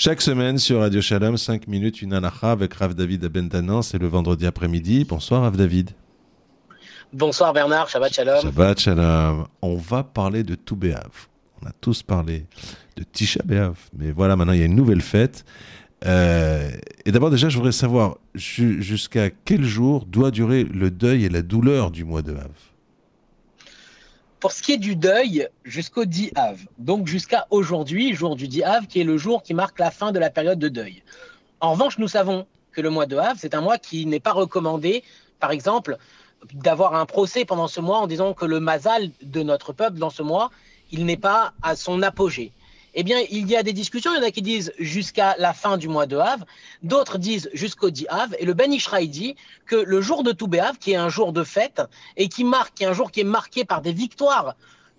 Chaque semaine sur Radio Shalom, 5 minutes, une anacha avec Rav David Abentanan. C'est le vendredi après-midi. Bonsoir Rav David. Bonsoir Bernard, Shabbat Shalom. Shabbat Shalom. On va parler de tout On a tous parlé de Tisha B'Av. Mais voilà, maintenant il y a une nouvelle fête. Euh, et d'abord déjà, je voudrais savoir jusqu'à quel jour doit durer le deuil et la douleur du mois de Av? Pour ce qui est du deuil, jusqu'au 10 Av, donc jusqu'à aujourd'hui, jour du 10 Av, qui est le jour qui marque la fin de la période de deuil. En revanche, nous savons que le mois de Av, c'est un mois qui n'est pas recommandé, par exemple, d'avoir un procès pendant ce mois en disant que le mazal de notre peuple dans ce mois, il n'est pas à son apogée eh bien, il y a des discussions. Il y en a qui disent jusqu'à la fin du mois de Havre, d'autres disent jusqu'au 10 Havre. Et le Ben Ishraï dit que le jour de Toubé qui est un jour de fête et qui marque, qui est un jour qui est marqué par des victoires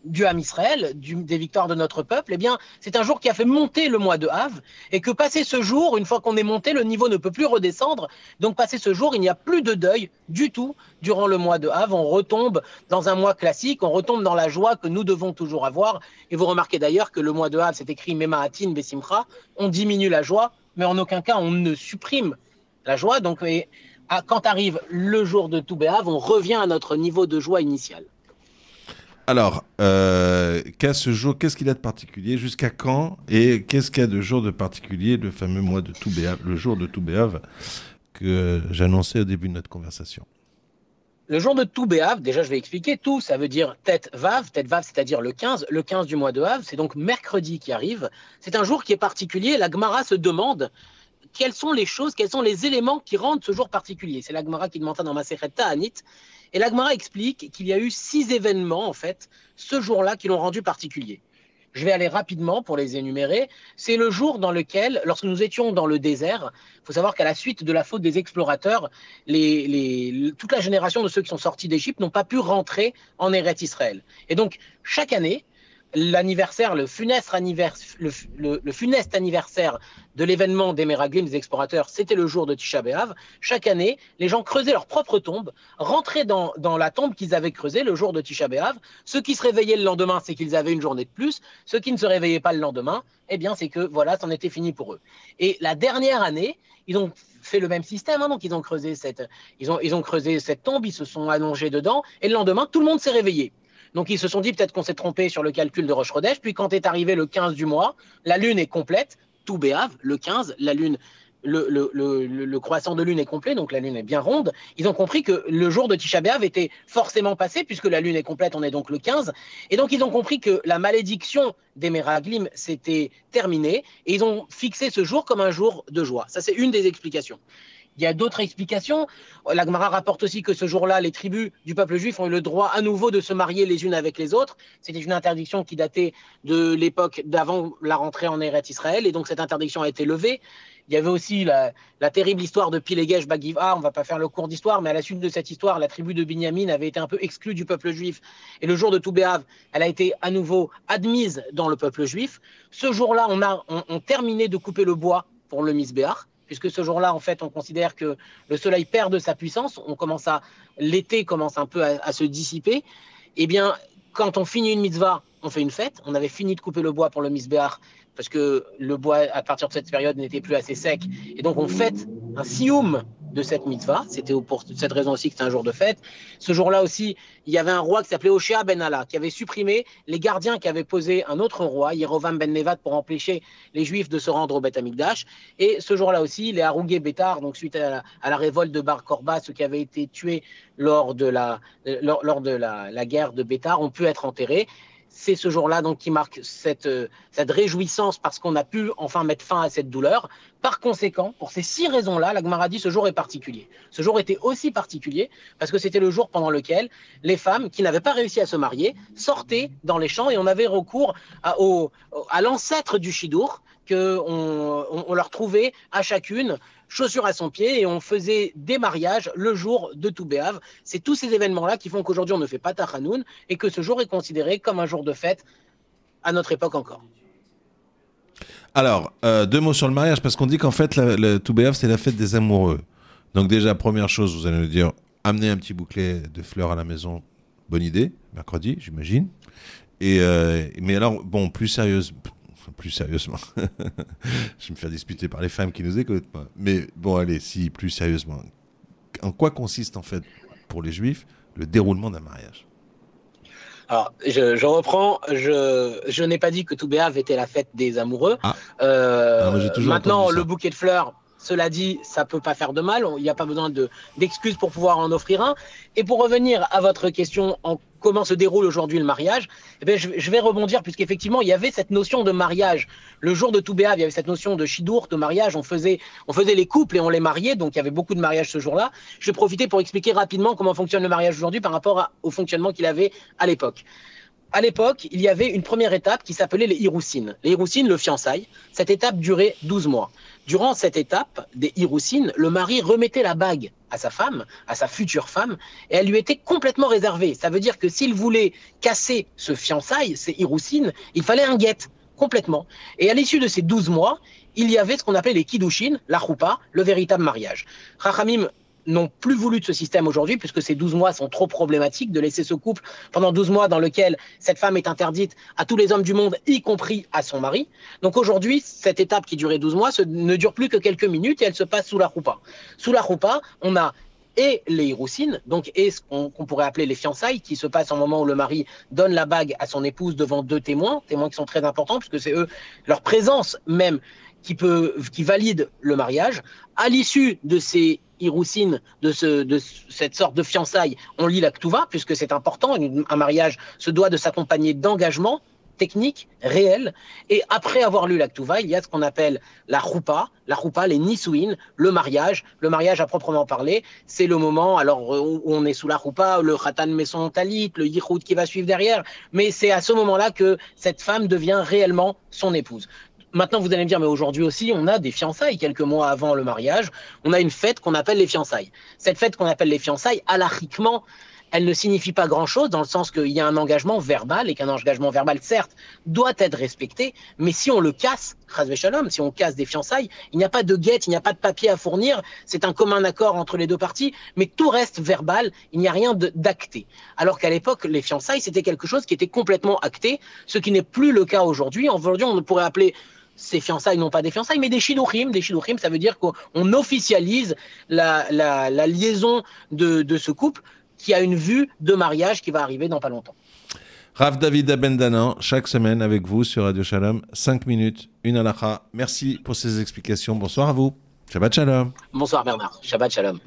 du Ham Israël, des victoires de notre peuple, eh bien, c'est un jour qui a fait monter le mois de Havre et que passé ce jour, une fois qu'on est monté, le niveau ne peut plus redescendre. Donc, passé ce jour, il n'y a plus de deuil du tout durant le mois de Havre. On retombe dans un mois classique, on retombe dans la joie que nous devons toujours avoir. Et vous remarquez d'ailleurs que le mois de Havre, c'est écrit Memaatin Besimcha. On diminue la joie, mais en aucun cas on ne supprime la joie. Donc, quand arrive le jour de Toubé on revient à notre niveau de joie initial. Alors, euh, ce jour Qu'est-ce qu'il a de particulier? Jusqu'à quand? Et qu'est-ce qu'il y a de jour de particulier, le fameux mois de Toubéav, le jour de Toubéav que j'annonçais au début de notre conversation? Le jour de Toubéav, déjà je vais expliquer, tout ça veut dire tête vav, tête vav c'est-à-dire le 15, le 15 du mois de Av, c'est donc mercredi qui arrive. C'est un jour qui est particulier, la Gemara se demande quelles sont les choses, quels sont les éléments qui rendent ce jour particulier. C'est la Gemara qui demande ça dans ma Ta'anit. Et l'Agmara explique qu'il y a eu six événements, en fait, ce jour-là qui l'ont rendu particulier. Je vais aller rapidement pour les énumérer. C'est le jour dans lequel, lorsque nous étions dans le désert, il faut savoir qu'à la suite de la faute des explorateurs, toute la génération de ceux qui sont sortis d'Égypte n'ont pas pu rentrer en Eretz Israël. Et donc, chaque année, l'anniversaire, le funeste, anniversaire, le, funeste anniversaire de l'événement des Meraglim, des explorateurs, c'était le jour de Tisha B'Av. Chaque année, les gens creusaient leur propre tombe, rentraient dans, la tombe qu'ils avaient creusée le jour de Tisha B'Av. Ceux qui se réveillaient le lendemain, c'est qu'ils avaient une journée de plus. Ceux qui ne se réveillaient pas le lendemain, eh bien, c'est que voilà, c'en était fini pour eux. Et la dernière année, ils ont fait le même système, hein, donc ils ont creusé cette, ils ont, ils ont creusé cette tombe, ils se sont allongés dedans, et le lendemain, tout le monde s'est réveillé. Donc ils se sont dit peut-être qu'on s'est trompé sur le calcul de roche Puis quand est arrivé le 15 du mois, la lune est complète, tout béave, le 15, la lune le, croissant de lune est complet, donc la lune est bien ronde. Ils ont compris que le jour de Tisha B'Av était forcément passé, puisque la lune est complète, on est donc le 15. Et donc ils ont compris que la malédiction des Meraglim s'était terminée, et ils ont fixé ce jour comme un jour de joie. Ça, c'est une des explications. Il y a d'autres explications. La Gemara rapporte aussi que ce jour-là, les tribus du peuple juif ont eu le droit à nouveau de se marier les unes avec les autres. C'était une interdiction qui datait de l'époque d'avant la rentrée en Eretz Israël, et donc cette interdiction a été levée. Il y avait aussi la, terrible histoire de Pilegesh Bagiva. On va pas faire le cours d'histoire, mais à la suite de cette histoire, la tribu de Binyamin avait été un peu exclue du peuple juif. Et le jour de Toubéav, elle a été à nouveau admise dans le peuple juif. Ce jour-là, on a terminé de couper le bois pour le Misbéach puisque ce jour-là, en fait, on considère que le soleil perd de sa puissance, on commence à, l'été commence un peu à, se dissiper. Eh bien, quand on finit une mitzvah, on fait une fête. On avait fini de couper le bois pour le misbéach, parce que le bois, à partir de cette période, n'était plus assez sec. Et donc, on fête un sioum de cette mitzvah. C'était pour cette raison aussi que c'était un jour de fête. Ce jour-là aussi, il y avait un roi qui s'appelait Oshea ben Allah, qui avait supprimé les gardiens qui avaient posé un autre roi, Yerovam ben Nevat, pour empêcher les Juifs de se rendre au Beth Amikdash. Et ce jour-là aussi, les Harougé Bétar, donc suite à la, révolte de Bar Korba, ceux qui avaient été tués lors de la, lors, de la guerre de Bétar, ont pu être enterrés c'est ce jour-là donc qui marque cette, euh, cette réjouissance parce qu'on a pu enfin mettre fin à cette douleur. Par conséquent, pour ces six raisons-là, la dit ce jour est particulier. Ce jour était aussi particulier parce que c'était le jour pendant lequel les femmes qui n'avaient pas réussi à se marier sortaient dans les champs et on avait recours à, l'ancêtre du Shidour qu'on on, leur trouvait à chacune chaussures à son pied et on faisait des mariages le jour de Toubéav. C'est tous ces événements-là qui font qu'aujourd'hui on ne fait pas Tachanoun et que ce jour est considéré comme un jour de fête à notre époque encore. Alors, euh, deux mots sur le mariage, parce qu'on dit qu'en fait, le Toubéav, c'est la fête des amoureux. Donc déjà, première chose, vous allez nous dire, amener un petit bouclet de fleurs à la maison, bonne idée, mercredi, j'imagine. Et euh, mais alors, bon, plus sérieuse, plus sérieusement. je vais me faire disputer par les femmes qui nous écoutent. Mais bon, allez, si, plus sérieusement. En quoi consiste en fait pour les juifs le déroulement d'un mariage? Alors, je, reprends. Je, je n'ai pas dit que Toubéave était la fête des amoureux. Ah. Euh, ah, maintenant, le bouquet de fleurs, cela dit, ça peut pas faire de mal. Il n'y a pas besoin d'excuses pour pouvoir en offrir un. Et pour revenir à votre question en comment se déroule aujourd'hui le mariage, eh je, vais rebondir puisqu'effectivement, il y avait cette notion de mariage. Le jour de Toubéa, il y avait cette notion de chidour, de mariage. On faisait, on faisait les couples et on les mariait. Donc, il y avait beaucoup de mariages ce jour-là. Je vais profiter pour expliquer rapidement comment fonctionne le mariage aujourd'hui par rapport au fonctionnement qu'il avait à l'époque à l'époque, il y avait une première étape qui s'appelait les Hiroussines. Les Hiroussines, le fiançailles. Cette étape durait 12 mois. Durant cette étape des Hiroussines, le mari remettait la bague à sa femme, à sa future femme, et elle lui était complètement réservée. Ça veut dire que s'il voulait casser ce fiançailles, ces Hiroussines, il fallait un guet, complètement. Et à l'issue de ces 12 mois, il y avait ce qu'on appelait les Kiddushin, la roupa, le véritable mariage. N'ont plus voulu de ce système aujourd'hui, puisque ces 12 mois sont trop problématiques, de laisser ce couple pendant 12 mois dans lequel cette femme est interdite à tous les hommes du monde, y compris à son mari. Donc aujourd'hui, cette étape qui durait 12 mois ne dure plus que quelques minutes et elle se passe sous la roupa. Sous la roupa, on a et les roussines, donc et ce qu'on pourrait appeler les fiançailles, qui se passent au moment où le mari donne la bague à son épouse devant deux témoins, témoins qui sont très importants, puisque c'est eux, leur présence même, qui, valide le mariage. À l'issue de ces Iroussine de, ce, de cette sorte de fiançailles, on lit la Ktuva, puisque c'est important. Un mariage se doit de s'accompagner d'engagement technique, réel. Et après avoir lu la Ktuva, il y a ce qu'on appelle la roupa, la roupa, les nisouines, le mariage. Le mariage à proprement parler, c'est le moment alors où on est sous la roupa, le khatan met son talit, le yichoud qui va suivre derrière. Mais c'est à ce moment-là que cette femme devient réellement son épouse. Maintenant, vous allez me dire, mais aujourd'hui aussi, on a des fiançailles quelques mois avant le mariage. On a une fête qu'on appelle les fiançailles. Cette fête qu'on appelle les fiançailles, alariquement, elle ne signifie pas grand-chose dans le sens qu'il y a un engagement verbal et qu'un engagement verbal, certes, doit être respecté, mais si on le casse, shalom, si on casse des fiançailles, il n'y a pas de guette, il n'y a pas de papier à fournir, c'est un commun accord entre les deux parties, mais tout reste verbal, il n'y a rien d'acté. Alors qu'à l'époque, les fiançailles, c'était quelque chose qui était complètement acté, ce qui n'est plus le cas aujourd'hui. Aujourd'hui, on pourrait appeler ces fiançailles, non pas des fiançailles, mais des shidouchim. Des shidouchim, ça veut dire qu'on officialise la, liaison de, ce couple qui a une vue de mariage qui va arriver dans pas longtemps. Rav David Abendanan, chaque semaine avec vous sur Radio Shalom, 5 minutes, une halakha. Merci pour ces explications. Bonsoir à vous. Shabbat Shalom. Bonsoir Bernard. Shabbat Shalom.